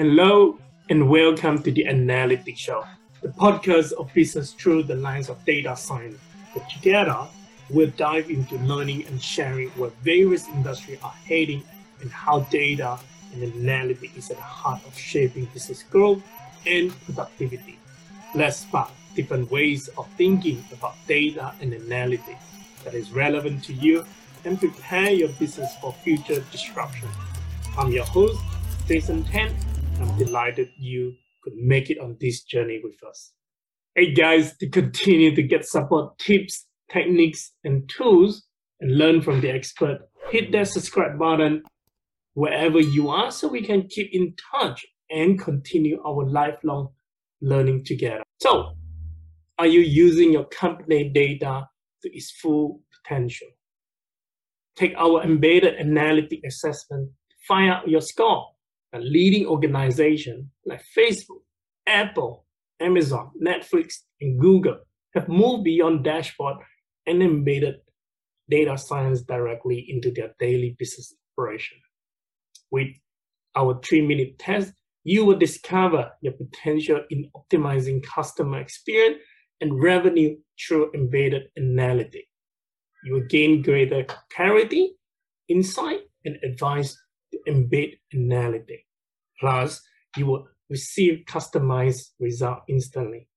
Hello and welcome to the Analytics Show, the podcast of business through the lens of data science. But together, we'll dive into learning and sharing where various industries are heading and how data and analytics is at the heart of shaping business growth and productivity. Let's spark different ways of thinking about data and analytics that is relevant to you and prepare your business for future disruption. I'm your host, Jason Tan. I'm delighted you could make it on this journey with us. Hey guys, to continue to get support tips, techniques, and tools and learn from the expert, hit that subscribe button wherever you are so we can keep in touch and continue our lifelong learning together. So, are you using your company data to its full potential? Take our embedded analytic assessment find out your score a leading organization like Facebook, Apple, Amazon, Netflix, and Google have moved beyond dashboard and embedded data science directly into their daily business operation. With our three minute test, you will discover your potential in optimizing customer experience and revenue through embedded analytics. You will gain greater clarity, insight, and advice embed analytics. Plus, you will receive customized result instantly.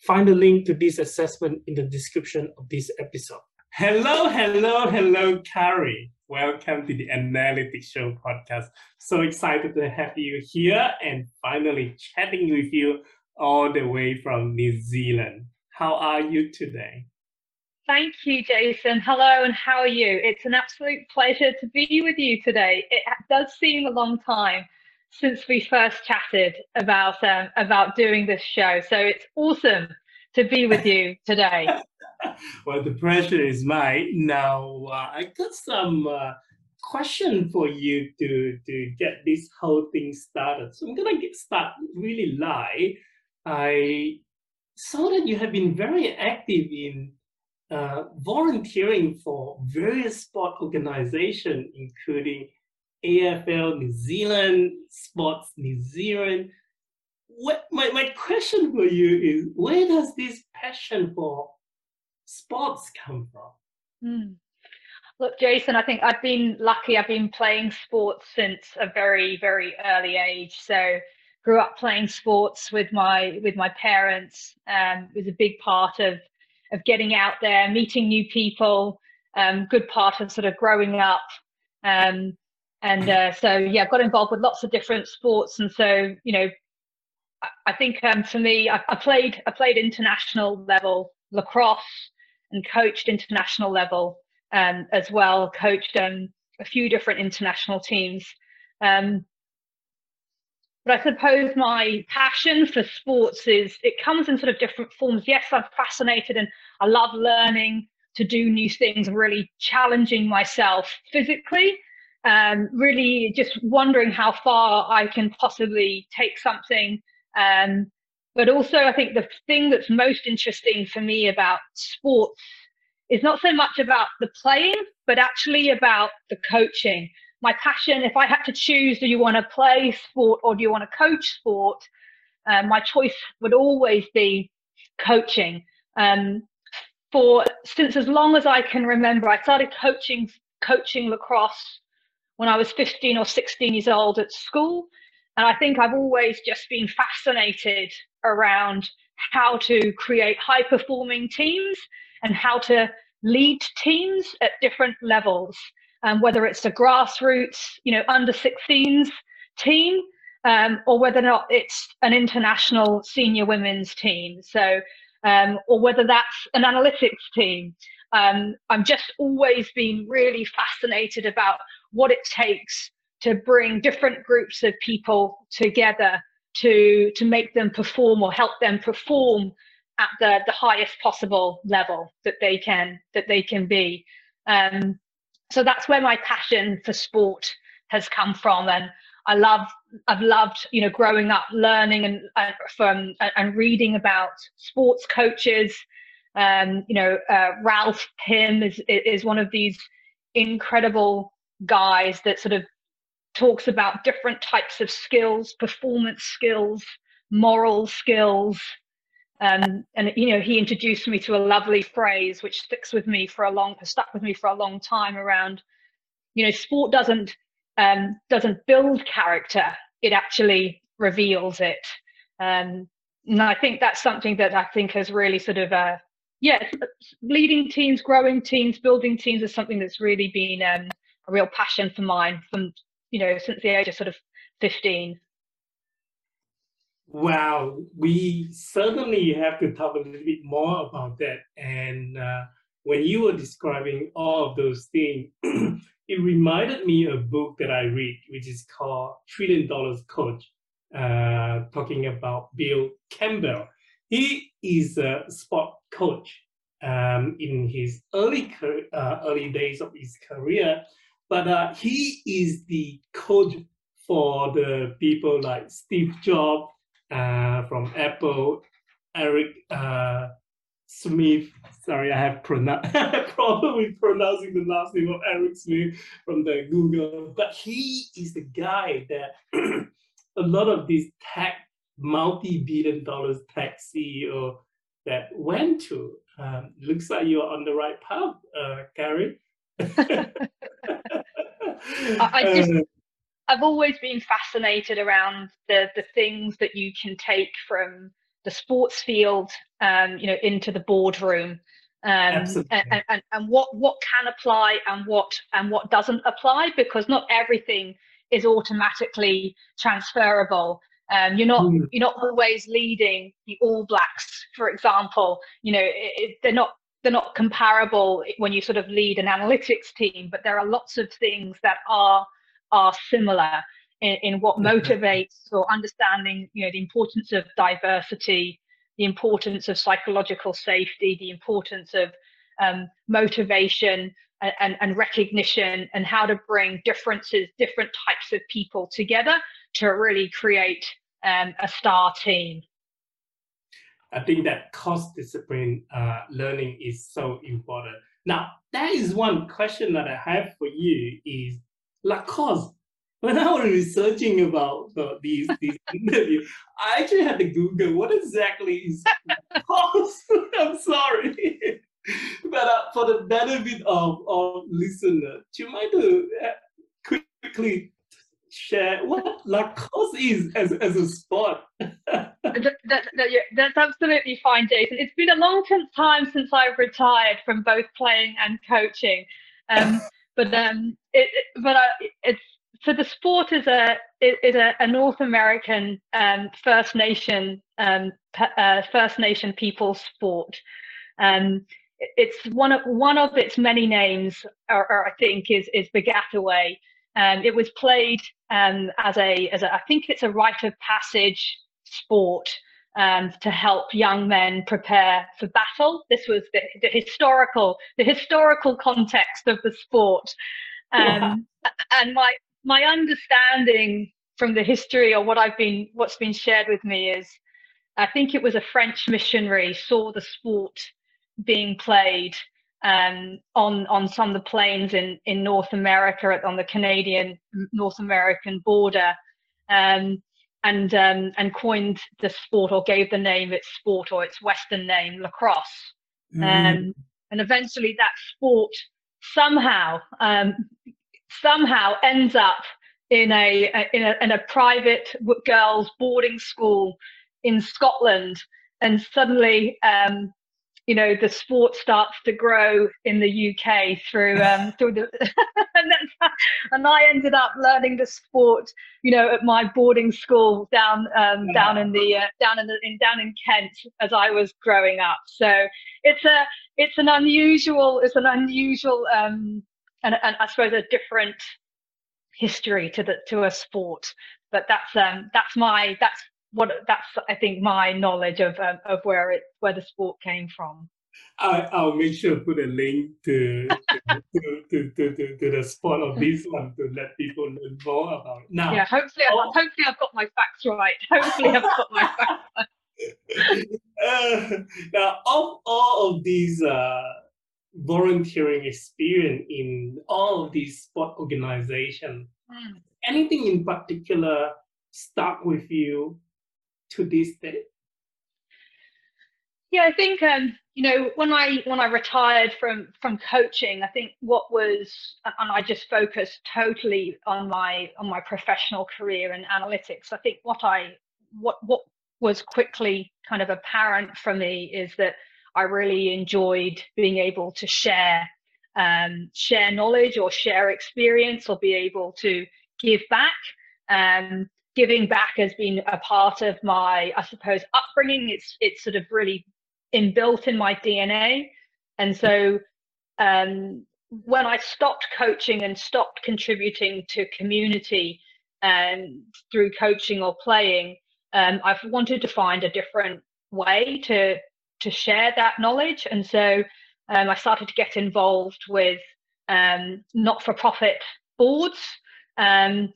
Find the link to this assessment in the description of this episode. Hello, hello, hello, Kari. Welcome to the Analytics Show podcast. So excited to have you here and finally chatting with you all the way from New Zealand. How are you today? Thank you, Jason. Hello, and how are you? It's an absolute pleasure to be with you today. It does seem a long time since we first chatted about um, about doing this show, so it's awesome to be with you today. well, the pressure is mine. Now, uh, I got some uh, question for you to to get this whole thing started. So I'm gonna get started really live. I saw that you have been very active in uh, volunteering for various sport organizations, including AFL New Zealand, Sports New Zealand. What my, my question for you is where does this passion for sports come from? Mm. Look, Jason, I think I've been lucky. I've been playing sports since a very, very early age. So grew up playing sports with my with my parents. Um, it was a big part of of getting out there, meeting new people, um, good part of sort of growing up. Um, and uh, so, yeah, got involved with lots of different sports. And so, you know, I, I think um, for me, I, I, played I played international level lacrosse and coached international level um, as well. Coached um, a few different international teams. Um, but I suppose my passion for sports is it comes in sort of different forms. Yes, I'm fascinated and I love learning to do new things, really challenging myself physically. Um, really just wondering how far I can possibly take something. Um, but also, I think the thing that's most interesting for me about sports is not so much about the playing, but actually about the coaching my passion, if I had to choose, do you want to play sport or do you want to coach sport? Uh, my choice would always be coaching. Um, for since as long as I can remember, I started coaching coaching lacrosse when I was 15 or 16 years old at school. And I think I've always just been fascinated around how to create high performing teams and how to lead teams at different levels um, whether it's a grassroots, you know, under 16s team, um, or whether or not it's an international senior women's team. So, um, or whether that's an analytics team. Um, I'm just always been really fascinated about what it takes to bring different groups of people together to to make them perform or help them perform at the, the highest possible level that they can that they can be. Um, so that's where my passion for sport has come from and i love i've loved you know growing up learning and uh, from uh, and reading about sports coaches um, you know uh, ralph pim is is one of these incredible guys that sort of talks about different types of skills, performance skills, moral skills. Um, and you know, he introduced me to a lovely phrase which sticks with me for a long, has stuck with me for a long time. Around, you know, sport doesn't um, doesn't build character; it actually reveals it. Um, and I think that's something that I think has really sort of, uh, yeah, leading teams, growing teams, building teams is something that's really been um, a real passion for mine from you know since the age of sort of 15 wow we certainly have to talk a little bit more about that. And uh, when you were describing all of those things it reminded me of a book that i read which is called trillion dollars coach uh, talking about bill campbell. He is a sport coach um, in his early uh, early days of his career. But uh, he is the coach for the people like Steve Jobs uh, from Apple, Eric uh, Smith. Sorry, I have problem with pronouncing the last name of Eric Smith from the Google. But he is the guy that a lot of these tech, multi-billion dollars tech CEO that went to. Um, looks like you're on the right path, uh, Gary. I, just, uh, I've always been fascinated around the the things that you can take from the sports field, um, you know, into the boardroom, um, and, and, and what what can apply and what and what doesn't apply, because not everything is automatically transferable. Um, you're not mm. you're not always leading the All Blacks, for example. You know, it, it, they're not they're not comparable when you sort of lead an analytics team, but there are lots of things that are are similar in, in what motivates or understanding, you know, the importance of diversity, the importance of psychological safety, the importance of um, motivation and, and, and recognition, and how to bring differences, different types of people together to really create um, a star team. I think that cross discipline uh, learning is so important. Now, that is one question that I have for you is lacrosse. When I was researching about uh, these these interviews, I actually had to Google what exactly is lacrosse. I'm sorry. but uh, for the benefit of, of listeners, do you mind to uh, quickly share what lacrosse is as, as a sport? that, that, that, yeah, that's absolutely fine, Jason. It's been a long time since I've retired from both playing and coaching, um, but um, it, but uh, it's so the sport is a is a, a North American um, First Nation um, uh, First Nation people sport. Um, it's one of one of its many names, or, or I think, is is Baggataway. Um, it was played um, as a as a I think it's a rite of passage sport um, to help young men prepare for battle. This was the, the historical the historical context of the sport, um, and my my understanding from the history or what I've been what's been shared with me is, I think it was a French missionary saw the sport being played um, on on some of the plains in in North America on the Canadian North American border. Um, and um, and coined the sport or gave the name its sport or its Western name, lacrosse. Mm. Um, and eventually, that sport somehow um, somehow ends up in a, in a in a private girls' boarding school in Scotland, and suddenly um, you know the sport starts to grow in the UK through um, through the and, and I ended up learning the sport you know at my boarding school down um, down in the uh, down in the in, down in Kent as I was growing up. So it's a it's an unusual it's an unusual um, and, and I suppose a different history to the to a sport but that's um that's my that's what that's I think my knowledge of um, of where it where the sport came from. I, I'll make sure to put a link to to, to, to, to, to, the spot of this one to let people learn more about it. Now, yeah, hopefully, oh, hopefully I've got my facts right. Hopefully, I've got my facts right. uh, now, of all of these uh, volunteering experience in all of these sport organizations, mm. anything in particular stuck with you to this day? Yeah, I think um, you know when I when I retired from from coaching, I think what was and I just focused totally on my on my professional career in analytics. I think what I what what was quickly kind of apparent for me is that I really enjoyed being able to share um, share knowledge or share experience or be able to give back. Um, giving back has been a part of my, I suppose, upbringing. It's it's sort of really inbuilt in my DNA, and so um, when I stopped coaching and stopped contributing to community um, through coaching or playing, um, I've wanted to find a different way to to share that knowledge, and so um, I started to get involved with um, not-for-profit boards um,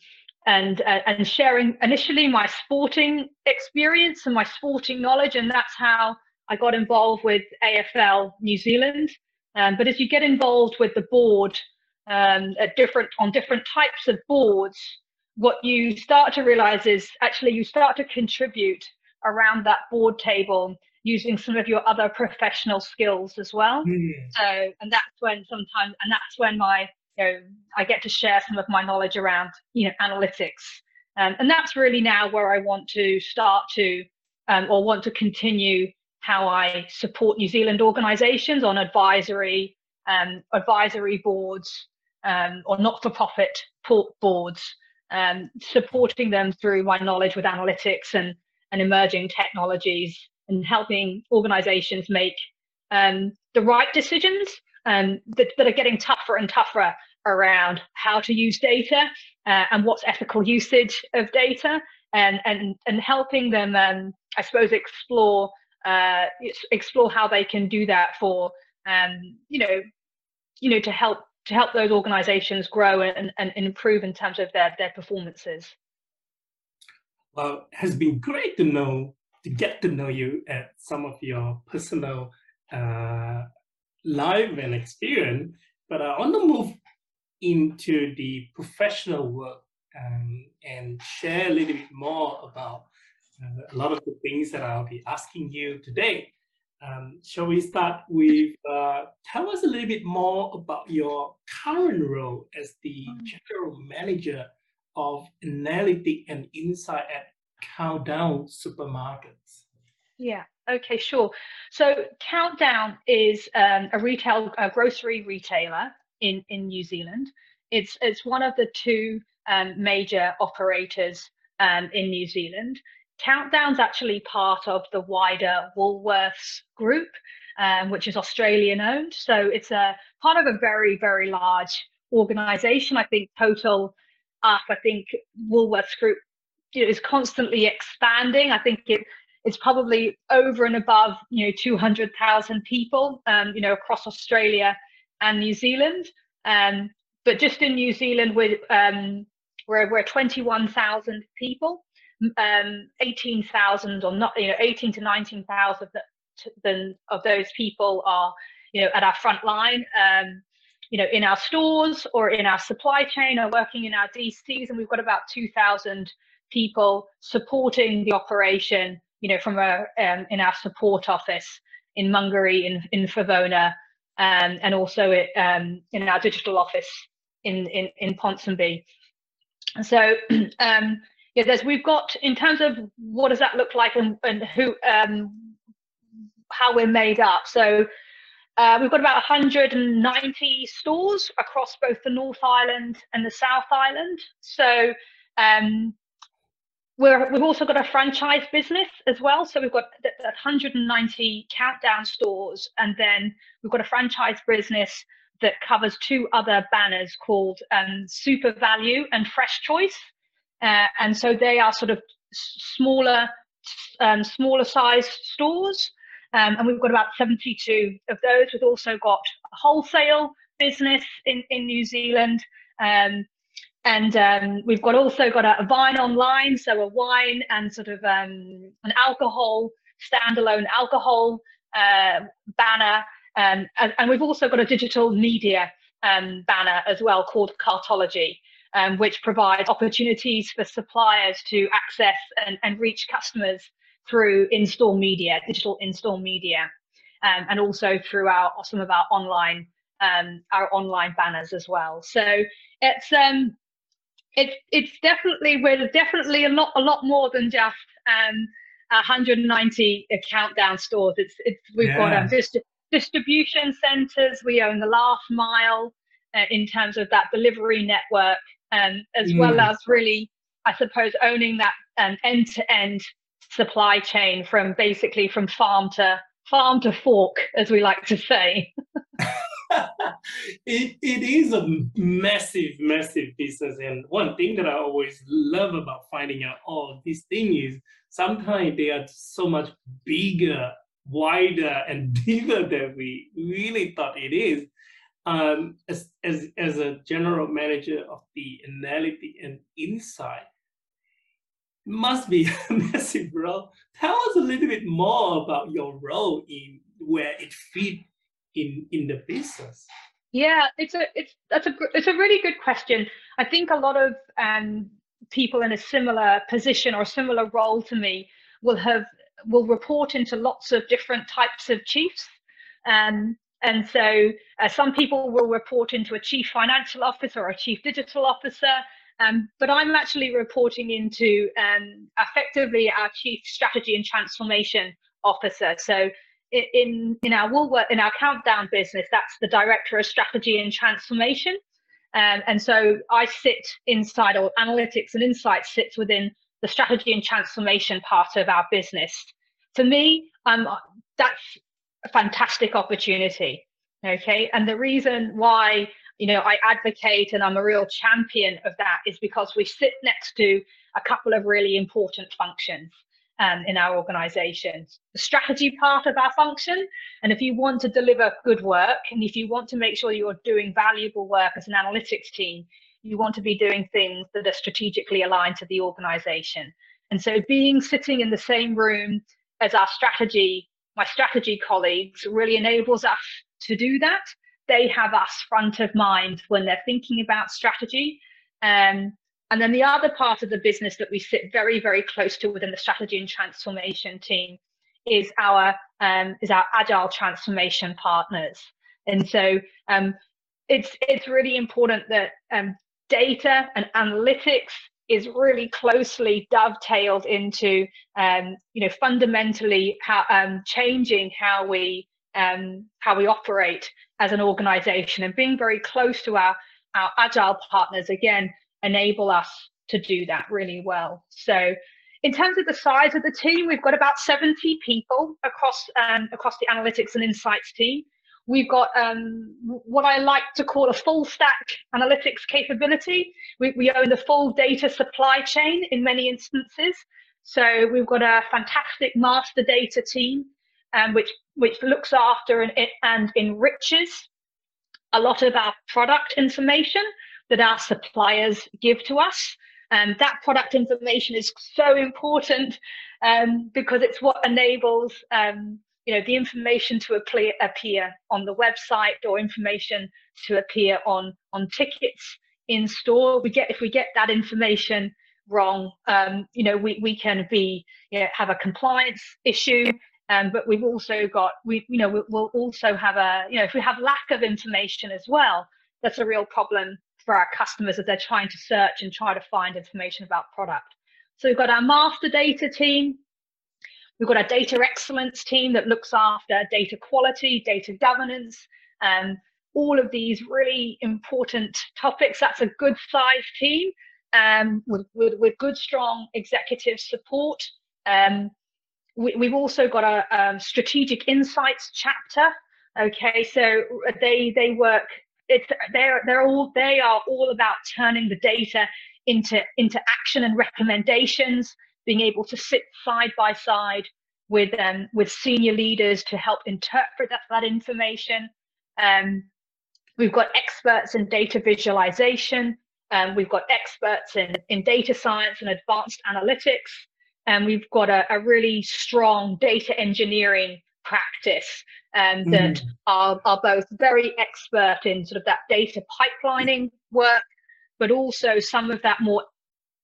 and uh, and sharing initially my sporting experience and my sporting knowledge, and that's how I got involved with AFL New Zealand. Um, but as you get involved with the board um, at different on different types of boards, what you start to realize is actually you start to contribute around that board table using some of your other professional skills as well. Mm. So, and that's when sometimes, and that's when my, know, I get to share some of my knowledge around, you know, analytics. Um, and that's really now where I want to start to, um, or want to continue how I support New Zealand organisations on advisory, um, advisory boards, um, or not-for-profit boards, um, supporting them through my knowledge with analytics and and emerging technologies and helping organizations make um, the right decisions that, that, are getting tougher and tougher around how to use data uh, and what's ethical usage of data and, and, and helping them, um, I suppose, explore uh, explore how they can do that for, um, you know, you know, to help to help those organizations grow and, and, and improve in terms of their, their performances. Well, it has been great to know to get to know you at some of your personal uh, life and experience. But uh, on the move into the professional work um, and share a little bit more about uh, a lot of the things that I'll be asking you today. Um, shall we start with uh, tell us a little bit more about your current role as the mm. general manager of analytic and insight at Countdown supermarkets? Yeah. Okay. Sure. So Countdown is um, a retail, a grocery retailer in in New Zealand. It's it's one of the two um, major operators um, in New Zealand. Countdown's actually part of the wider Woolworths group, um, which is Australian owned. So it's a part of a very very large organization. I think total up. I think Woolworths Group is constantly expanding. I think it it's probably over and above you know 200,000 people um, you know across Australia and New Zealand. Um, but just in New Zealand, we're um, we're, we're 21,000 people, um, 18,000 or not, you know, 18 to 19,000 of those people are you know at our front line. Um, you know, in our stores or in our supply chain or working in our DCs, and we've got about 2,000 people supporting the operation, you know, from a um, in our support office in Mangere, in in Favona, um, and also it, um, in our digital office in in in Ponsonby. So um, yeah, there's we've got in terms of what does that look like and, and who um, how we're made up. So uh, we've got about 190 stores across both the North Island and the South Island. So um, we're, we've also got a franchise business as well. So we've got 190 countdown stores, and then we've got a franchise business that covers two other banners called um, Super Value and Fresh Choice. Uh, and so they are sort of smaller, um, smaller size stores. Um, and we've got about 72 of those. We've also got a wholesale business in, in New Zealand. Um, and um, we've got also got a, a, Vine online, so a wine and sort of um, an alcohol standalone alcohol uh, banner, um, and, and, we've also got a digital media um, banner as well called Cartology. um, which provides opportunities for suppliers to access and, and reach customers through in-store media, digital in-store media, um, and also through our some of our online our online banners as well. So it's um it's it's definitely we're definitely a lot a lot more than just um 190 countdown stores. It's it's we've yeah. got um, dist- distribution centers. We own the last mile uh, in terms of that delivery network, um, as mm. well as really, I suppose, owning that um, end-to-end supply chain from basically from farm to farm to fork, as we like to say. it, it is a massive, massive business. And one thing that I always love about finding out all oh, these things is sometimes they are so much bigger, wider, and deeper than we really thought it is. Um, as, as, as a general manager of the analytic and insight, must be a massive role. Tell us a little bit more about your role in where it fit in in the business. Yeah, it's a it's that's a it's a really good question. I think a lot of um, people in a similar position or similar role to me will have will report into lots of different types of chiefs. Um, and so uh, some people will report into a chief financial officer or a chief digital officer. Um, but I'm actually reporting into um, effectively our chief strategy and transformation officer. So in in our Woolworth in our countdown business, that's the director of strategy and transformation. Um, and so I sit inside, or analytics and insights sits within the strategy and transformation part of our business. For me, um, that's a fantastic opportunity. Okay. And the reason why, you know, I advocate and I'm a real champion of that is because we sit next to a couple of really important functions um, in our organizations. The strategy part of our function, and if you want to deliver good work, and if you want to make sure you're doing valuable work as an analytics team, you want to be doing things that are strategically aligned to the organization. And so being sitting in the same room as our strategy, my strategy colleagues really enables us to do that. They have us front of mind when they're thinking about strategy. Um, and then the other part of the business that we sit very, very close to within the strategy and transformation team is our um, is our agile transformation partners. And so um, it's it's really important that um, data and analytics is really closely dovetailed into um, you know fundamentally how um, changing how we um, how we operate as an organization and being very close to our our agile partners again enable us to do that really well. So in terms of the size of the team, we've got about 70 people across um, across the analytics and insights team. We've got um, what I like to call a full stack analytics capability. We, we own the full data supply chain in many instances. So we've got a fantastic master data team, um, which which looks after and, and enriches a lot of our product information that our suppliers give to us. And that product information is so important um, because it's what enables um, you know the information to appear, appear on the website or information to appear on on tickets in store. We get if we get that information wrong, um, you know we, we can be you know, have a compliance issue. Um, but we've also got we you know we'll also have a you know if we have lack of information as well, that's a real problem for our customers as they're trying to search and try to find information about product. So we've got our master data team. We've got our data excellence team that looks after data quality, data governance, and all of these really important topics. That's a good sized team um, with, with, with, good, strong executive support. Um, we, have also got a, a strategic insights chapter. Okay, so they they work it's they're they're all they are all about turning the data into into action and recommendations being able to sit side by side with um, with senior leaders to help interpret that, that information. Um, we've got experts in data visualization. Um, we've got experts in, in data science and advanced analytics. And we've got a, a really strong data engineering practice um, that mm. are, are both very expert in sort of that data pipelining work, but also some of that more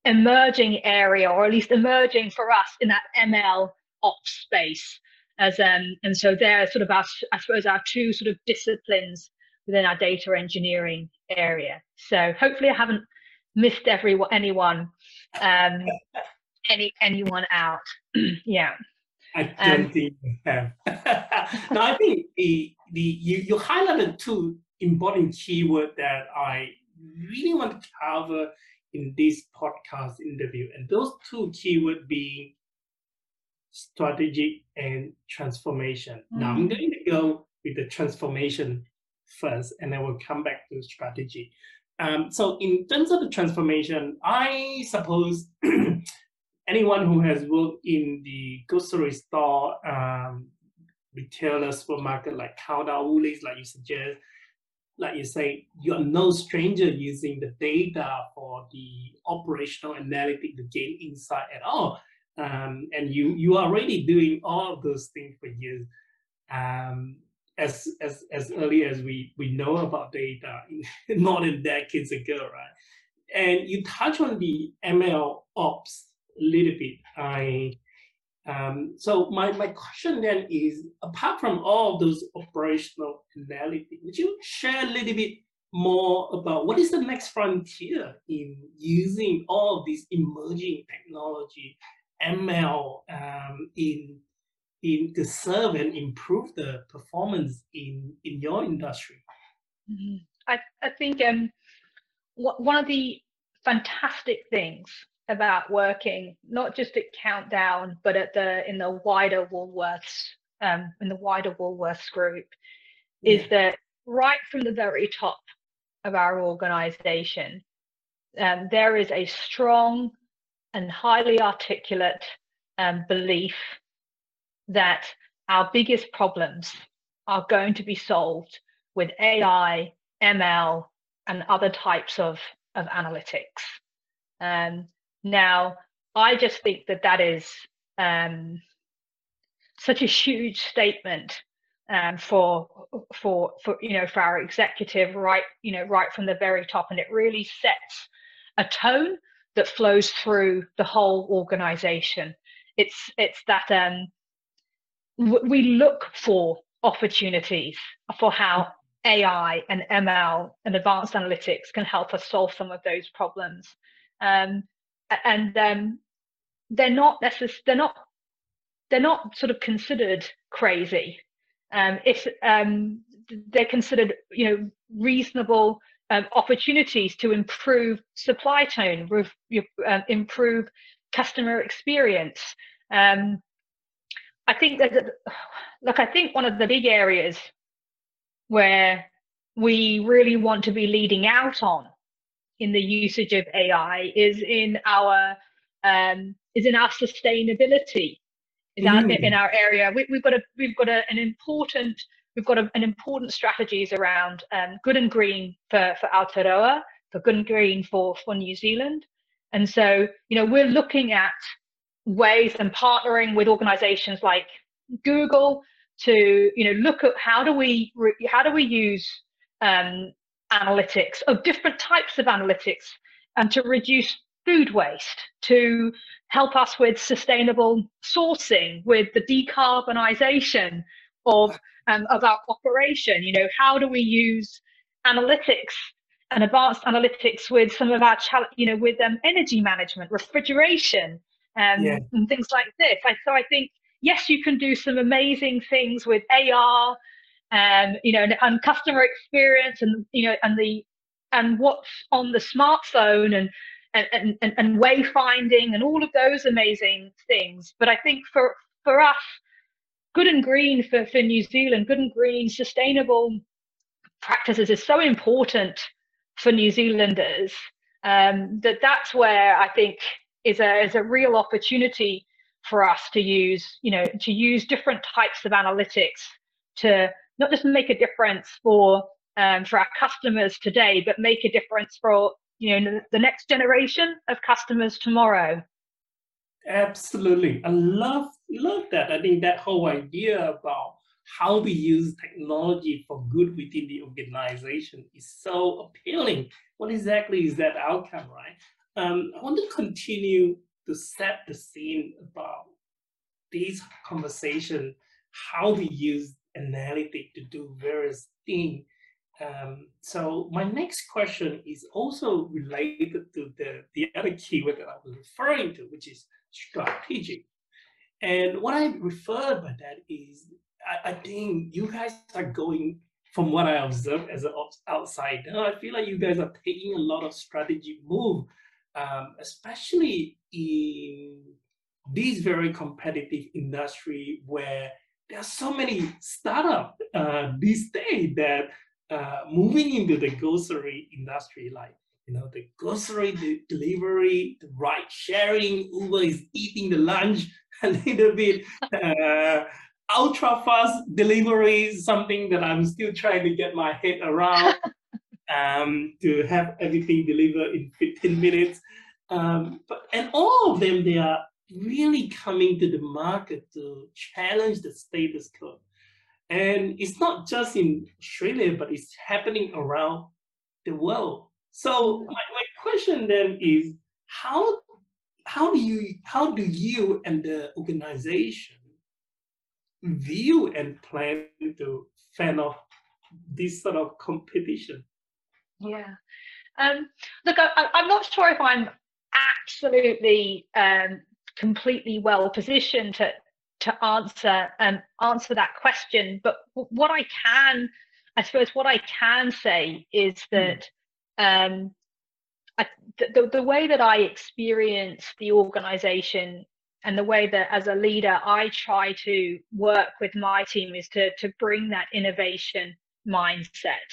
emerging area, or at least emerging for us in that ML ops space. As um, and so they're sort of our, I suppose, our two sort of disciplines within our data engineering area. So hopefully, I haven't missed everyone, anyone, um, any anyone out. yeah. I don't um, think you have. now, I think the the you, you highlighted two important keywords that I really want to cover in this podcast interview, and those two keywords being strategic and transformation. Mm. Now, I'm going to go with the transformation first, and then we'll come back to strategy. Um, so, in terms of the transformation, I suppose anyone who has worked in the grocery store, um, retailer, supermarket like Countdown Woolies, like you suggest, like you say, you're no stranger using the data for the operational analytic to gain insight at all. Um, and you you are already doing all of those things for years. Um, as as as early as we we know about data, more than decades ago, right? And you touch on the ML ops little bit. I um, so my, my question then is, apart from all those operational analytics, would you share a little bit more about what is the next frontier in using all of these emerging technology, ML, um, in in to serve and improve the performance in in your industry? Mm-hmm. I I think um, one of the fantastic things about working not just at Countdown, but at the in the wider Woolworths um, in the wider Woolworths group, yeah. is that right from the very top of our organisation, um, there is a strong and highly articulate um, belief that our biggest problems are going to be solved with AI, ML, and other types of, of analytics. Um, now, I just think that that is um, such a huge statement um, for for for you know for our executive right you know right from the very top, and it really sets a tone that flows through the whole organization. It's it's that um, we look for opportunities for how AI and ML and advanced analytics can help us solve some of those problems. Um, and um, they're not necessarily they're not they're not sort of considered crazy. Um, if um, they're considered, you know, reasonable um, opportunities to improve supply chain, uh, improve customer experience. Um, I think that, look, I think one of the big areas where we really want to be leading out on in the usage of AI is in our um, is in our sustainability. Is mm. in our area. We, have got a we've got a, an important we've got a, an important strategies around um, good and green for for Aotearoa, for good and green for for New Zealand, and so you know we're looking at ways and partnering with organisations like Google to you know look at how do we how do we use um, analytics, of different types of analytics, and to reduce food waste, to help us with sustainable sourcing, with the decarbonisation of um, of our operation. You know, how do we use analytics and advanced analytics with some of our, you know, with um, energy management, refrigeration, um, yeah. and things like this. I, so I think yes, you can do some amazing things with AR um, you know, and, and customer experience and, you know, and the, and what's on the smartphone and, and, and, and wayfinding and all of those amazing things. But I think for, for us, good and green for, for New Zealand, good and green, sustainable practices is so important for New Zealanders um, that that's where I think is a, is a real opportunity for us to use, you know, to use different types of analytics to not just make a difference for um, for our customers today, but make a difference for you know the next generation of customers tomorrow. Absolutely, I love love that. I think that whole idea about how we use technology for good within the organization is so appealing. What exactly is that outcome, right? Um, I want to continue to set the scene about this conversation, how we use analytic to do various things. Um, so my next question is also related to the, the other keyword that I was referring to, which is strategic. And what I refer by that is I, I think you guys are going from what I observe as an outsider, I feel like you guys are taking a lot of strategy move, um, especially in this very competitive industry where there are so many startups uh, these days that uh, moving into the grocery industry, like you know the grocery de- delivery, the ride sharing, Uber is eating the lunch a little bit. Uh, ultra fast delivery something that I'm still trying to get my head around. um, to have everything delivered in 15 minutes. Um, but and all of them, they are really coming to the market to challenge the status quo. And it's not just in Australia, but it's happening around the world. So my, my question then is how how do you how do you and the organization view and plan to fend off this sort of competition? Yeah. Um, look, I, am not sure if I'm absolutely um, completely well positioned to to answer um, answer that question. But what I can, I suppose, what I can say is hmm. that um, I, the, the way that I experience the organization and the way that as a leader I try to work with my team is to to bring that innovation mindset.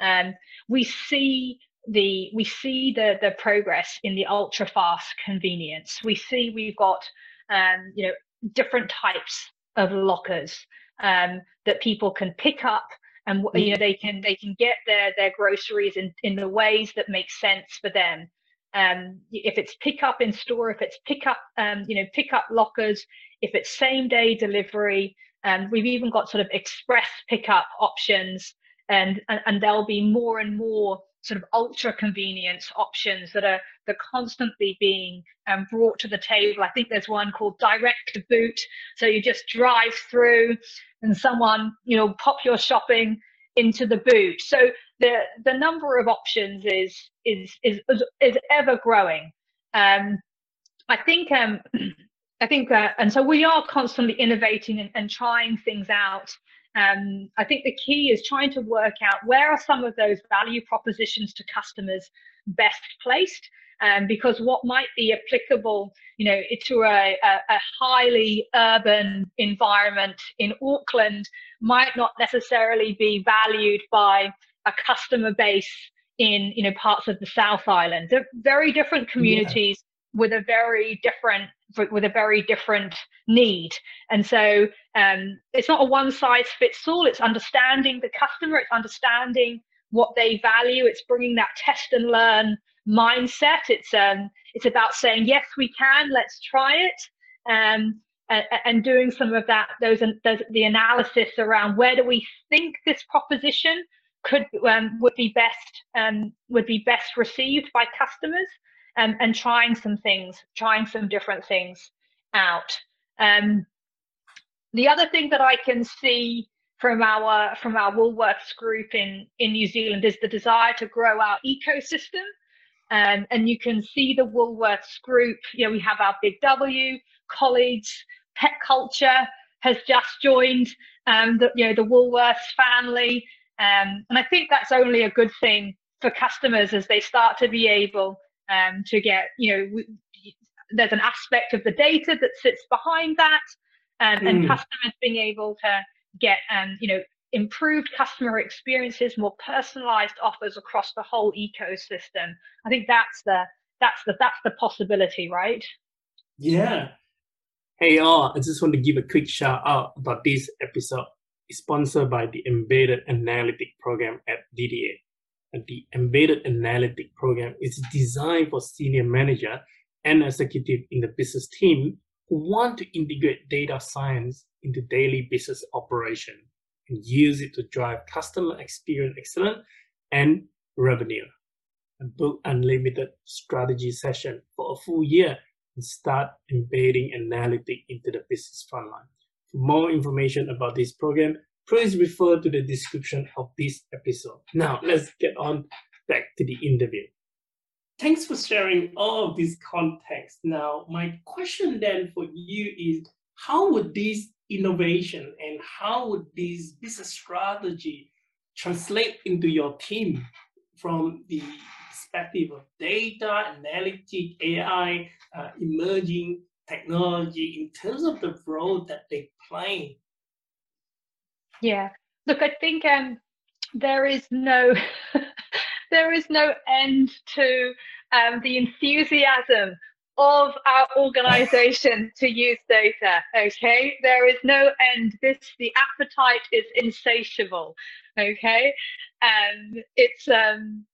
Um, we see the we see the the progress in the ultra fast convenience. We see we've got um, you know different types of lockers um, that people can pick up and you know they can they can get their their groceries in in the ways that make sense for them um, if it's pick up in store if it's pick up um, you know pick up lockers if it's same day delivery and um, we've even got sort of express pickup options and, and and there'll be more and more sort of ultra convenience options that are that are constantly being um, brought to the table. I think there's one called direct boot. So you just drive through and someone, you know, pop your shopping into the boot. So the the number of options is is is is ever growing. Um, I think um, I think uh, and so we are constantly innovating and, and trying things out um, I think the key is trying to work out where are some of those value propositions to customers best placed. Um, because what might be applicable, you know, to a, a, a highly urban environment in Auckland might not necessarily be valued by a customer base in, you know, parts of the South Island. They're very different communities with a very different with a very different need. And so um, it's not a one size fits all it's understanding the customer. It's understanding what they value. It's bringing that test and learn mindset. It's um it's about saying yes we can. Let's try it. Um and, and doing some of that those, those the analysis around where do we think this proposition could um, would be best um, would be best received by customers um, and trying some things, trying some different things out. Um, the other thing that I can see from our from our Woolworths group in in New Zealand is the desire to grow our ecosystem. Um, and you can see the Woolworths group. You know, we have our Big W colleagues. Pet culture has just joined um, the you know the Woolworths family, um, and I think that's only a good thing for customers as they start to be able um, to get, you know, there's an aspect of the data that sits behind that um, and hmm. customers being able to get, um, you know, improved customer experiences, more personalized offers across the whole ecosystem. I think that's the, that's the, that's the possibility, right? Yeah. Hey all, I just want to give a quick shout out about this episode. It's sponsored by the Embedded Analytic Program at DDA the embedded analytic program is designed for senior manager and executive in the business team who want to integrate data science into daily business operation. and use it to drive customer experience excellence and revenue. And book unlimited strategy session for a full year and start embedding analytics into the business frontline. For more information about this program, please refer to the description of this episode. Now, let's get on back to the interview. Thanks for sharing all of this context. Now, my question then for you is how would this innovation and how would this business strategy translate into your team from the perspective of data, analytic, AI, uh, emerging technology in terms of the role that they play? Yeah, look, I think um, there is no there is no end to um, the enthusiasm of our organization to use data okay? There is no end. This the appetite is insatiable okay? And it's um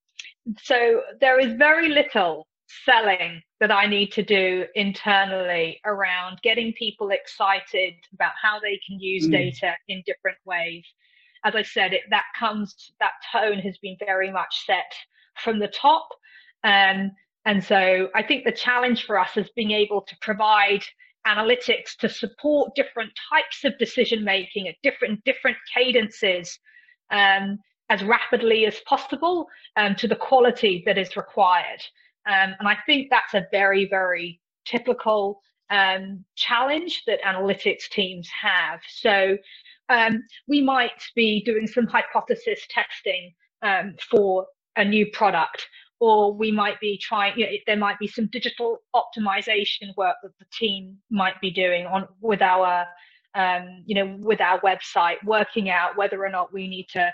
so there is very little selling that I need to do internally around getting people excited about how they can use mm. data in different ways. As I said, it, that comes, that tone has been very much set from the top. Um, and so I think the challenge for us is being able to provide analytics to support different types of decision making at different different cadences um, as rapidly as possible um, to the quality that is required. Um, and I think that's a very, very typical um, challenge that analytics teams have. So um, we might be doing some hypothesis testing um, for a new product, or we might be trying, you know, there might be some digital optimization work that the team might be doing on with our, um, you know, with our website, working out whether or not we need to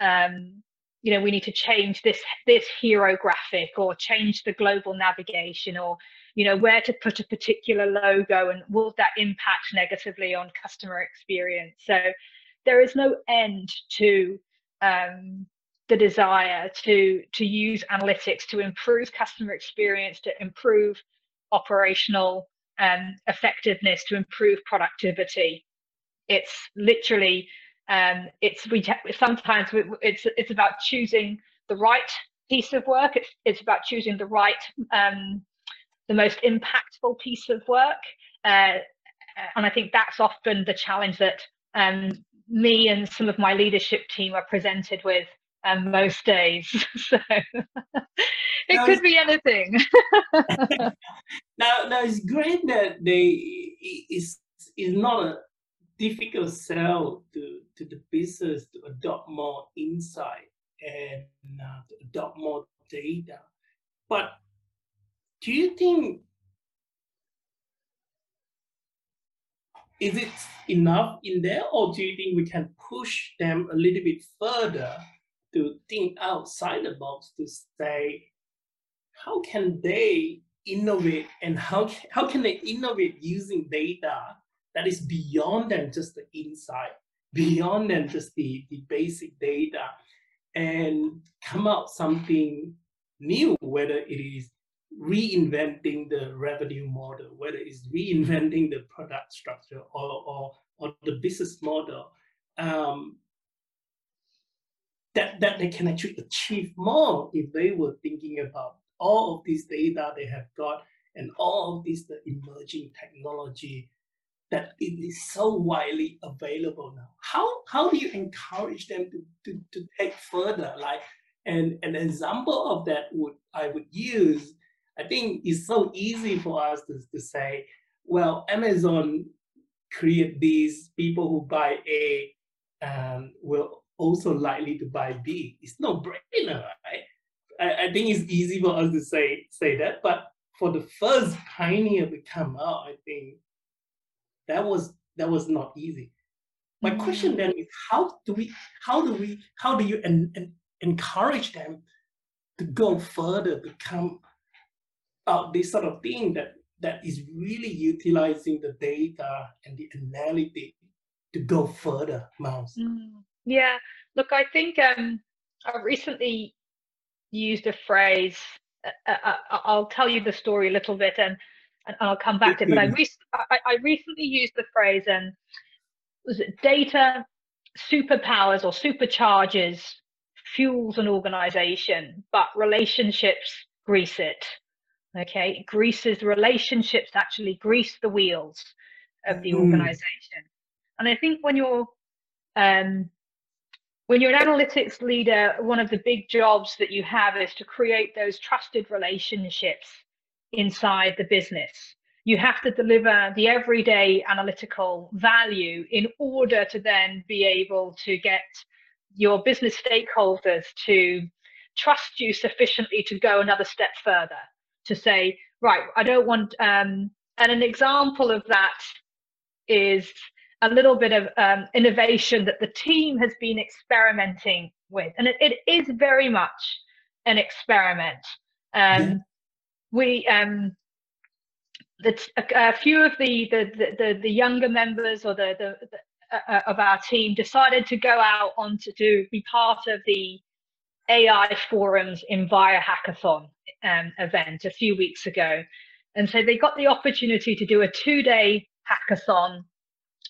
um, you know we need to change this this hero graphic or change the global navigation or you know where to put a particular logo and will that impact negatively on customer experience? So there is no end to um, the desire to to use analytics to improve customer experience to improve operational um, effectiveness to improve productivity. It's literally um, it's we sometimes it's it's about choosing the right piece of work. It's it's about choosing the right um, the most impactful piece of work, uh, and I think that's often the challenge that um, me and some of my leadership team are presented with um, most days. so it could be anything. now, now it's great that they is is not a difficult sell to, to the business to adopt more insight and uh, to adopt more data. But do you think is it enough in there, or do you think we can push them a little bit further to think outside the box to say how can they innovate and how how can they innovate using data that is beyond than just the insight, beyond than just the, the basic data, and come out something new, whether it is reinventing the revenue model, whether it's reinventing the product structure or, or, or the business model, um, that, that they can actually achieve more if they were thinking about all of this data they have got and all of this the emerging technology that it is so widely available now. How how do you encourage them to, to, to take further? Like and an example of that would I would use, I think it's so easy for us to, to say, well, Amazon create these people who buy A um, will also likely to buy B. It's no brainer, right? I, I think it's easy for us to say say that, but for the first pioneer to come out, I think that was that was not easy. My mm-hmm. question then is how do we how do we how do you en- en- encourage them to go further, become uh, this sort of thing that that is really utilizing the data and the analytics to go further, Miles? Mm, yeah, look, I think um, I recently used a phrase. Uh, uh, uh I'll tell you the story a little bit, and and I'll come back to it. But I, re- I, I recently used the phrase, and um, was it data superpowers or supercharges fuels an organization, but relationships grease it. Okay, it greases relationships actually grease the wheels of the mm. organization. And I think when you're um, when you're an analytics leader, one of the big jobs that you have is to create those trusted relationships inside the business. You have to deliver the everyday analytical value in order to then be able to get your business stakeholders to trust you sufficiently to go another step further to say, right, I don't want, um, and an example of that is a little bit of um, innovation that the team has been experimenting with. And it, it is very much an experiment. Um. We, um, the, a, few of the, the, the, the, younger members or the, the, the uh, of our team decided to go out on to do, be part of the AI forums Envia Hackathon um, event a few weeks ago. And so they got the opportunity to do a two day hackathon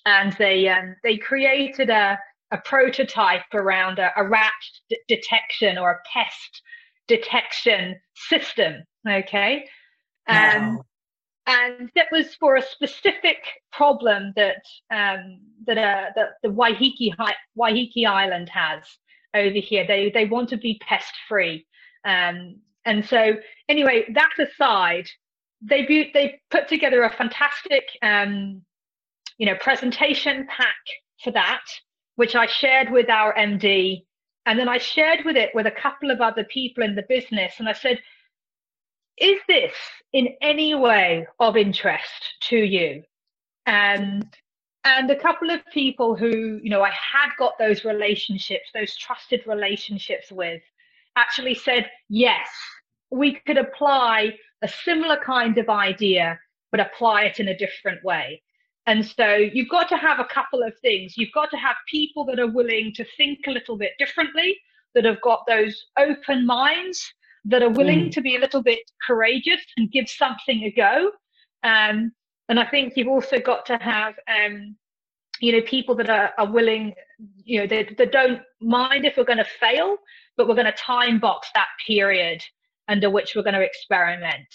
and they um, they created a, a prototype around a, a rat d- detection or a pest detection system. Okay, um, wow. and that was for a specific problem that um, that uh, that the Waiheke Waiheke Island has over here. They they want to be pest free, um, and so anyway, that aside, they they put together a fantastic um, you know, presentation pack for that, which I shared with our MD. And then I shared with it with a couple of other people in the business. And I said, is this in any way of interest to you? And and a couple of people who, you know, I had got those relationships, those trusted relationships with, actually said, yes, we could apply a similar kind of idea, but apply it in a different way. And so you've got to have a couple of things. You've got to have people that are willing to think a little bit differently, that have got those open minds, that are willing mm. to be a little bit courageous and give something a go. Um, and I think you've also got to have, um, you know, people that are, are willing, you know, that, that don't mind if we're going to fail, but we're going to time box that period under which we're going to experiment.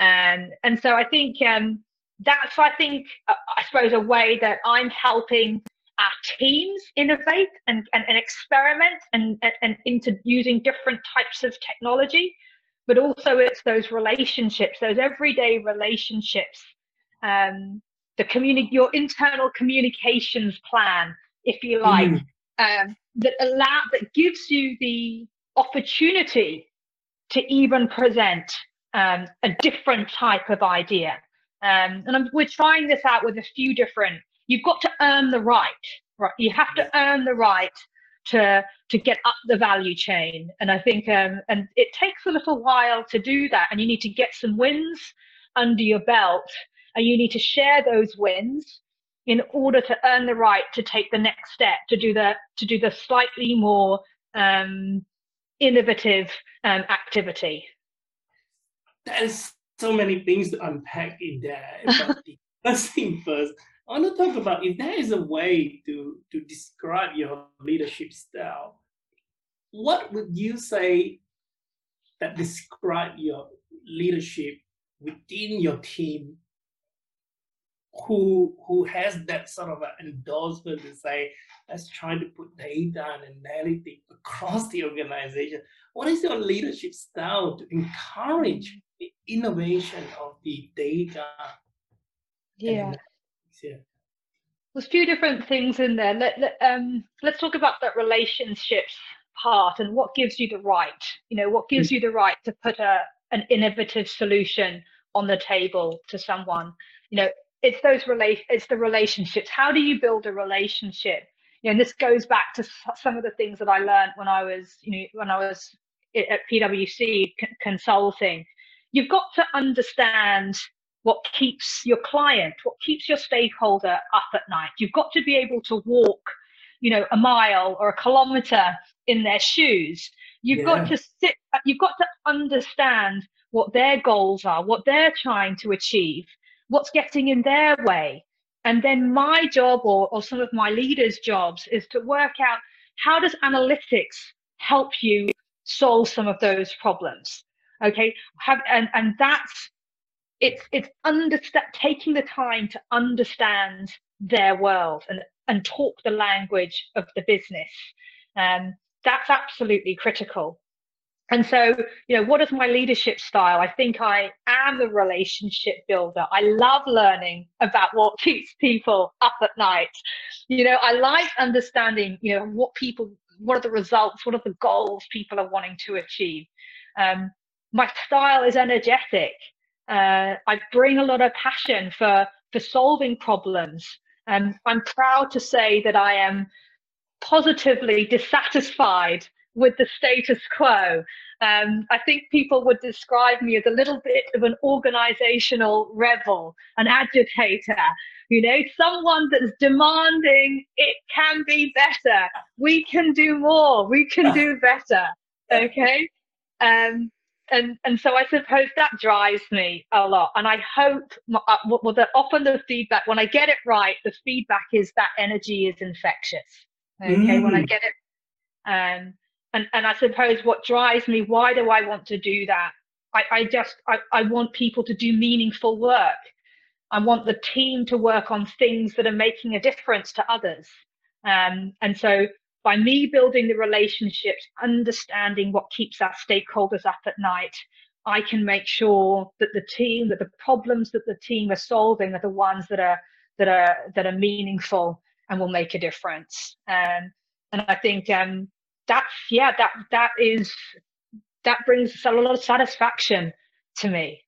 Um, and so I think um, that's I think uh, I suppose a way that I'm helping our teams innovate and, and, and experiment and, and, and into using different types of technology but also it's those relationships those everyday relationships um, the communi- your internal communications plan if you like mm. um, that allow that gives you the opportunity to even present um, a different type of idea um, and I'm, we're trying this out with a few different. You've got to earn the right, right? You have to earn the right to to get up the value chain. And I think, um, and it takes a little while to do that. And you need to get some wins under your belt, and you need to share those wins in order to earn the right to take the next step to do the to do the slightly more um, innovative um, activity. That is so many things to unpack in there. But the first thing first, I want to talk about if there is a way to, to describe your leadership style, what would you say that describe your leadership within your team who who has that sort of an endorsement to say, let's try to put data and analytics across the organization. What is your leadership style to encourage innovation of the data. Yeah. yeah. There's a few different things in there. Let, let, um, let's talk about that relationships part and what gives you the right. You know, what gives mm. you the right to put a an innovative solution on the table to someone. You know, it's those relate it's the relationships. How do you build a relationship? You know, and this goes back to some of the things that I learned when I was, you know, when I was at PwC consulting you've got to understand what keeps your client, what keeps your stakeholder up at night. You've got to be able to walk, you know, a mile or a kilometer in their shoes. You've yeah. got to sit, you've got to understand what their goals are, what they're trying to achieve, what's getting in their way. and then my job or, or some of my leaders' jobs is to work out how does analytics help you solve some of those problems. Okay, have and and that's it's it's understand taking the time to understand their world and and talk the language of the business. Um, that's absolutely critical. And so, you know, what is my leadership style? I think I am a relationship builder. I love learning about what keeps people up at night. You know, I like understanding, you know, what people, what are the results, what are the goals people are wanting to achieve. Um, my style is energetic. Uh, I bring a lot of passion for for solving problems. Um, I'm proud to say that I am positively dissatisfied with the status quo. Um, I think people would describe me as a little bit of an organizational rebel, an agitator, you know, someone that's demanding it can be better. We can do more. We can do better. Okay. Um, and and so I suppose that drives me a lot. And I hope, uh, well, the, often the feedback when I get it right, the feedback is that energy is infectious. Okay, mm. when I mm. get it, um, and and I suppose what drives me, why do I want to do that? I, I just I, I want people to do meaningful work. I want the team to work on things that are making a difference to others. Um, and so by me building the relationships, understanding what keeps our stakeholders up at night, I can make sure that the team, that the problems that the team are solving are the ones that are that are that are meaningful and will make a difference. Um, and I think um, that's yeah, that that is that brings a lot of satisfaction to me.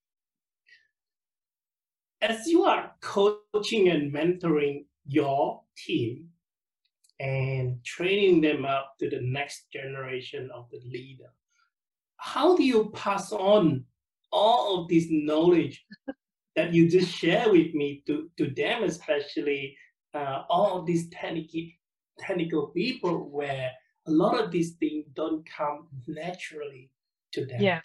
As you are coaching and mentoring your team, and training them up to the next generation of the leader. How do you pass on all of this knowledge that you just share with me to, to them, especially uh, all of these technical, technical people where a lot of these things don't come naturally to them? Yeah.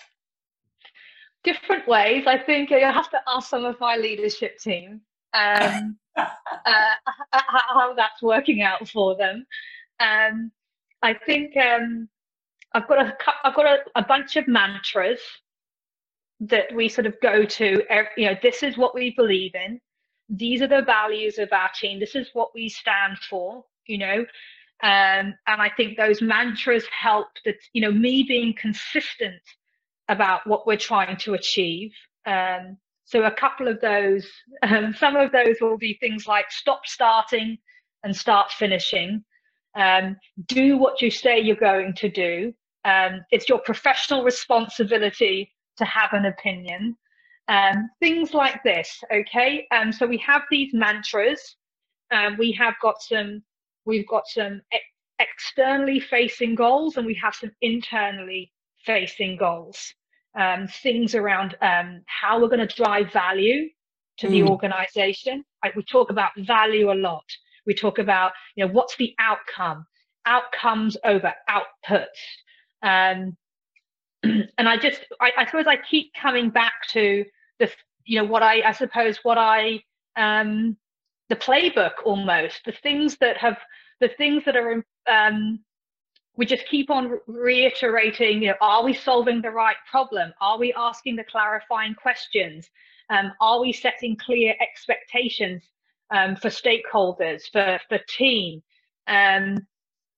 Different ways. I think you have to ask some of my leadership team um, uh, how that's working out for them. Um, I think um, I've got a I've got a, a, bunch of mantras that we sort of go to. You know, this is what we believe in. These are the values of our team. This is what we stand for. You know, um, and I think those mantras help that you know me being consistent about what we're trying to achieve. Um, so a couple of those, um, some of those will be things like stop starting and start finishing. Um, do what you say you're going to do. Um, it's your professional responsibility to have an opinion. Um, things like this, okay? Um, so we have these mantras. Um, we have got some, we've got some ex externally facing goals and we have some internally facing goals um, things around um, how we're going to drive value to mm. the organization. Like we talk about value a lot. We talk about, you know, what's the outcome? Outcomes over outputs. Um, and I just, I, I, suppose I keep coming back to the, you know, what I, I suppose what I, um, the playbook almost, the things that have, the things that are um, we just keep on reiterating you know are we solving the right problem? Are we asking the clarifying questions? Um, are we setting clear expectations um, for stakeholders for for team? Um,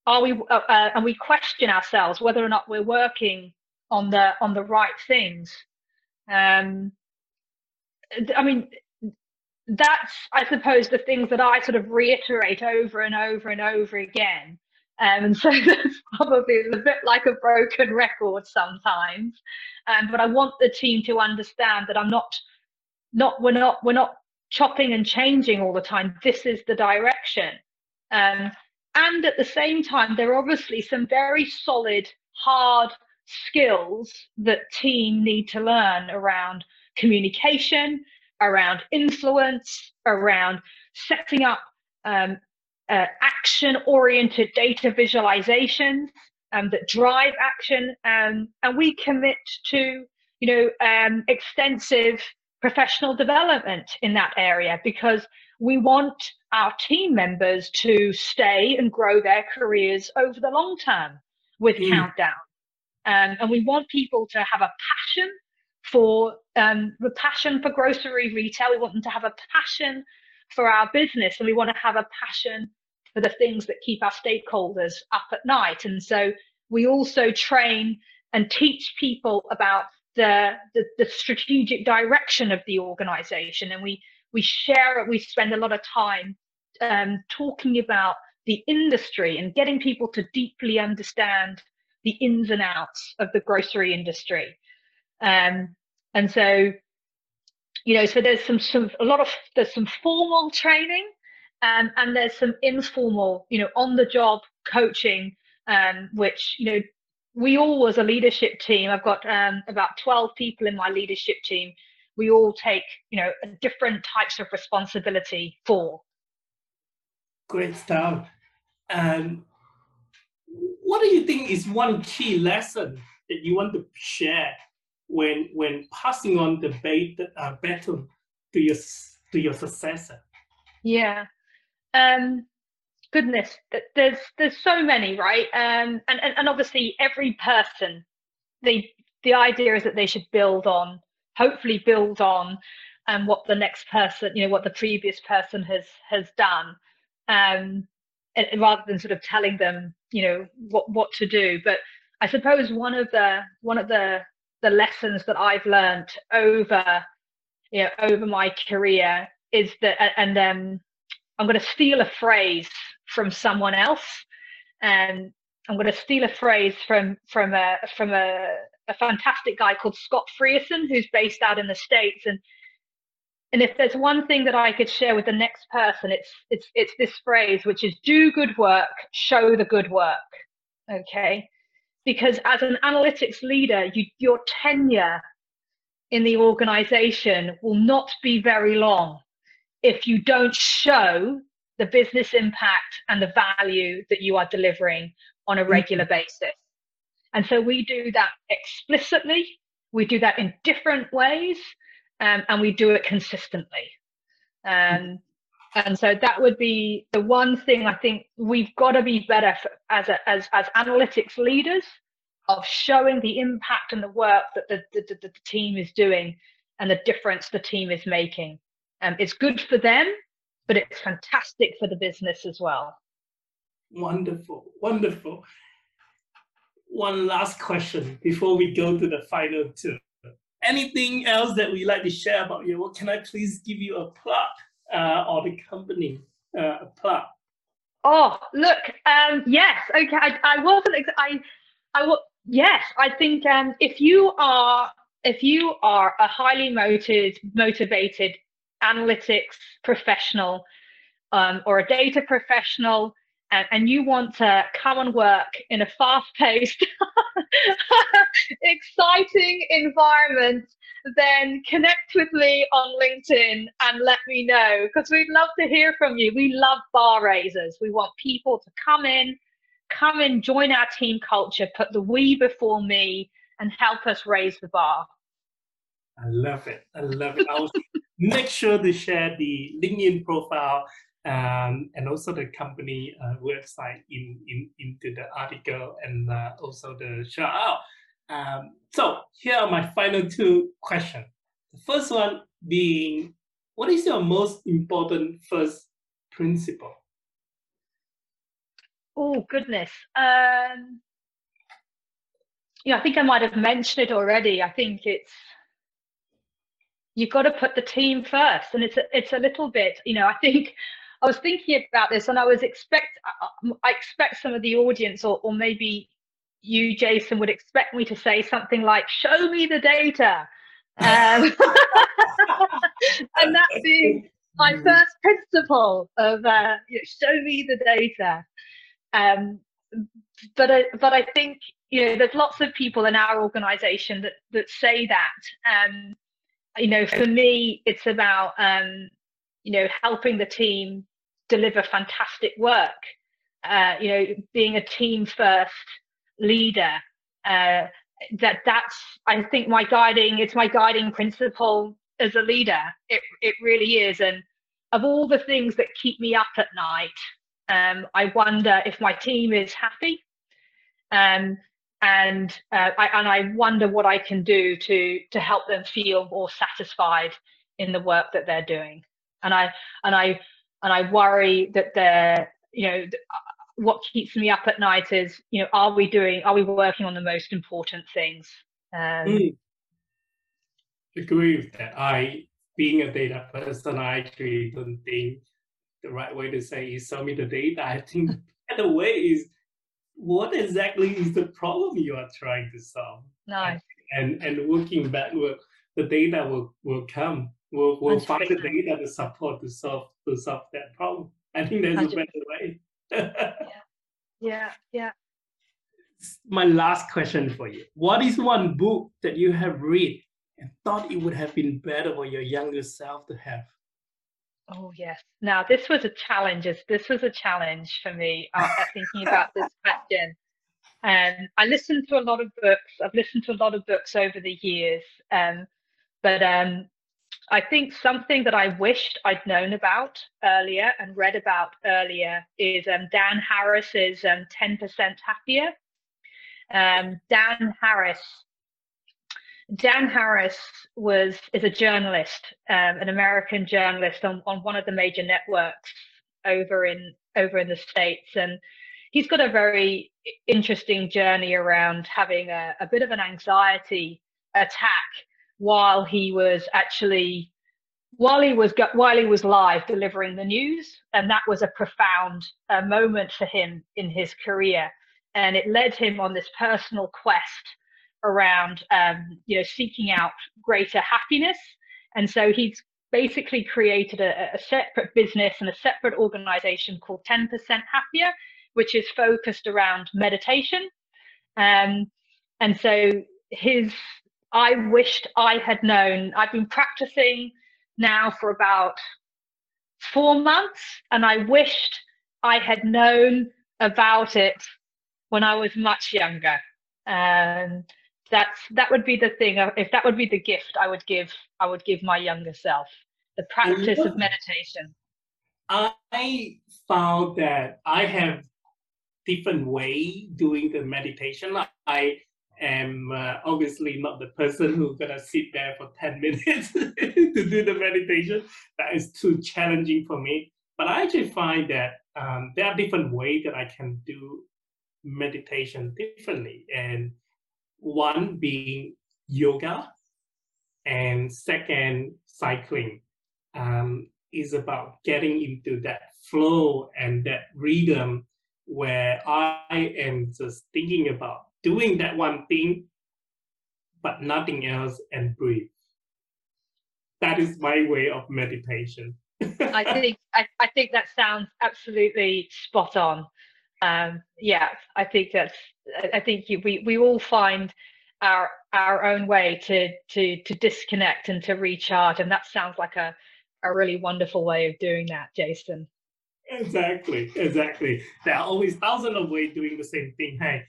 are we uh, uh, and we question ourselves whether or not we're working on the on the right things. Um, i mean that's i suppose the things that i sort of reiterate over and over and over again um, and so that's probably a bit like a broken record sometimes. Um, but I want the team to understand that I'm not, not we're not we're not chopping and changing all the time. This is the direction. Um, and at the same time, there are obviously some very solid, hard skills that team need to learn around communication, around influence, around setting up um, uh, action oriented data visualizations um, that drive action. Um, and we commit to, you know, um, extensive professional development in that area because we want our team members to stay and grow their careers over the long term with mm. Countdown. Um, and we want people to have a passion for um, the passion for grocery retail. We want them to have a passion for our business, and we want to have a passion for the things that keep our stakeholders up at night. And so we also train and teach people about the, the, the strategic direction of the organization, and we we share it. We spend a lot of time um, talking about the industry and getting people to deeply understand the ins and outs of the grocery industry. Um, and so, you know, so there's some, some a lot of there's some formal training, um, and there's some informal, you know, on the job coaching, um, which you know we all as a leadership team. I've got um, about 12 people in my leadership team. We all take, you know, different types of responsibility for. Great stuff. And what do you think is one key lesson that you want to share when when passing on the bat, uh, baton to your to your successor? Yeah. Um, goodness, there's there's so many, right? Um, and, and and obviously every person, the the idea is that they should build on, hopefully build on, and um, what the next person, you know, what the previous person has has done. Um, rather than sort of telling them you know what what to do but i suppose one of the one of the the lessons that i've learned over you know over my career is that and um i'm going to steal a phrase from someone else and i'm going to steal a phrase from from a from a, a fantastic guy called scott friesen who's based out in the states and and if there's one thing that I could share with the next person, it's it's it's this phrase, which is do good work, show the good work. Okay. Because as an analytics leader, you, your tenure in the organization will not be very long if you don't show the business impact and the value that you are delivering on a regular mm-hmm. basis. And so we do that explicitly, we do that in different ways um, and we do it consistently. Um, and so that would be the one thing I think we've got to be better for, as a, as as analytics leaders of showing the impact and the work that the, the, the, the team is doing and the difference the team is making. Um, it's good for them, but it's fantastic for the business as well. Wonderful, wonderful. One last question before we go to the final two anything else that we'd like to share about you? Well, can I please give you a plug uh, or the company uh, a? Oh, look, um, yes, okay. I, I wasn't. I, I will. Yes, I think um, if you are if you are a highly motivated motivated analytics professional um, or a data professional and, and you want to come and work in a fast paced, exciting environment, then connect with me on LinkedIn and let me know because we'd love to hear from you. We love bar raisers. We want people to come in, come in, join our team culture, put the we before me, and help us raise the bar. I love it. I love it. I'll make sure to share the LinkedIn profile um, and also the company uh, website in, in into the article and uh, also the shout out. Um, so here are my final two questions. The first one being, what is your most important first principle? Oh goodness. Um, yeah, I think I might have mentioned it already. I think it's you've got to put the team first, and it's a, it's a little bit. You know, I think I was thinking about this, and I was expect I expect some of the audience, or or maybe you, Jason, would expect me to say something like, "Show me the data," um, and that being my mm. first principle of uh, you know, show me the data. Um, but I, but I think you know there's lots of people in our organisation that that say that. Um, you know, for me, it's about um, you know, helping the team deliver fantastic work. Uh, you know, being a team first leader. Uh, that that's I think my guiding it's my guiding principle as a leader. It it really is, and of all the things that keep me up at night, um, I wonder if my team is happy. Um, and uh, I, and I wonder what I can do to to help them feel more satisfied in the work that they're doing. And I and I and I worry that they're you know what keeps me up at night is you know are we doing are we working on the most important things? Um, mm. agree with that. I being a data person i actually don't think the right way to say is show me the data. I think the way is what exactly is the problem you are trying to solve? Nice. And and working backward the data will will come we'll, we'll find the data to support to solve to solve that problem i think there's 100%. a better way yeah. yeah, yeah. My last question for you. What is one book that you have read and thought it would have been better for your younger self to have? Oh yes. Now this was a challenge. This was a challenge for me uh, thinking about this question. And um, I listened to a lot of books. I've listened to a lot of books over the years. Um, but um, I think something that I wished I'd known about earlier and read about earlier is um, Dan Harris's um, 10% Happier. Um, Dan Harris. Dan Harris was is a journalist, um, an American journalist on, on one of the major networks over in over in the states, and he's got a very interesting journey around having a, a bit of an anxiety attack while he was actually while he was while he was live delivering the news. And that was a profound uh, moment for him in his career. And it led him on this personal quest around um, you know seeking out greater happiness. And so he's basically created a, a separate business and a separate organization called 10% happier which is focused around meditation. Um, and so his I wished I had known. I've been practicing now for about four months, and I wished I had known about it when I was much younger. And that's that would be the thing. Uh, if that would be the gift I would give, I would give my younger self the practice of meditation. I found that I have different way doing the meditation. I am uh, obviously not the person who's gonna sit there for 10 minutes to do the meditation. That is too challenging for me. But I actually find that um, there are different ways that I can do meditation differently. And one being yoga, and second, cycling. Um, is about getting into that flow and that rhythm where I am just thinking about doing that one thing, but nothing else, and breathe. That is my way of meditation. I think I, I think that sounds absolutely spot on. Um, yeah, I think that's. I think we we all find our our own way to to to disconnect and to recharge, and that sounds like a a really wonderful way of doing that, Jason. Exactly, exactly. There are always thousands of ways doing the same thing. Hey,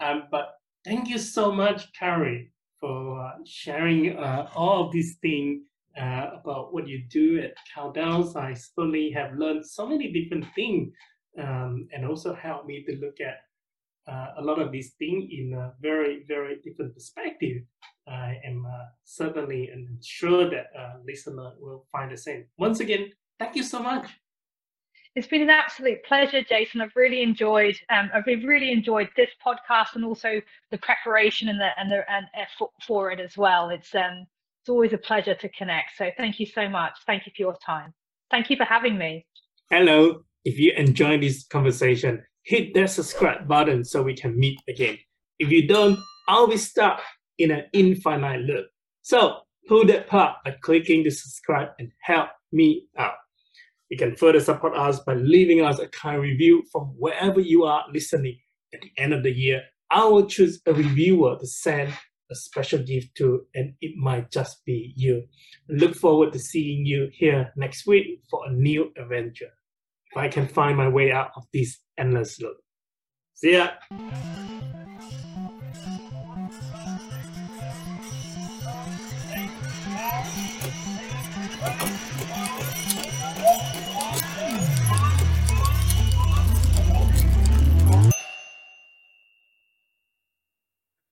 um, but thank you so much, Kari, for uh, sharing uh, all of these things uh, about what you do at Countdowns. I certainly have learned so many different things um, and also helped me to look at uh, a lot of these things in a very, very different perspective. I am uh, certainly and sure that listener will find the same. Once again, thank you so much. It's been an absolute pleasure, Jason. I've really enjoyed. Um, I've really enjoyed this podcast and also the preparation and the and the and effort for it as well. It's um it's always a pleasure to connect. So thank you so much. Thank you for your time. Thank you for having me. Hello. If you enjoyed this conversation, hit that subscribe button so we can meet again. If you don't, I'll be stuck in an infinite loop. So pull that part by clicking the subscribe and help me out. You can further support us by leaving us a kind review from wherever you are listening. At the end of the year, I will choose a reviewer to send a special gift to, and it might just be you. Look forward to seeing you here next week for a new adventure. If I can find my way out of this endless loop. See ya!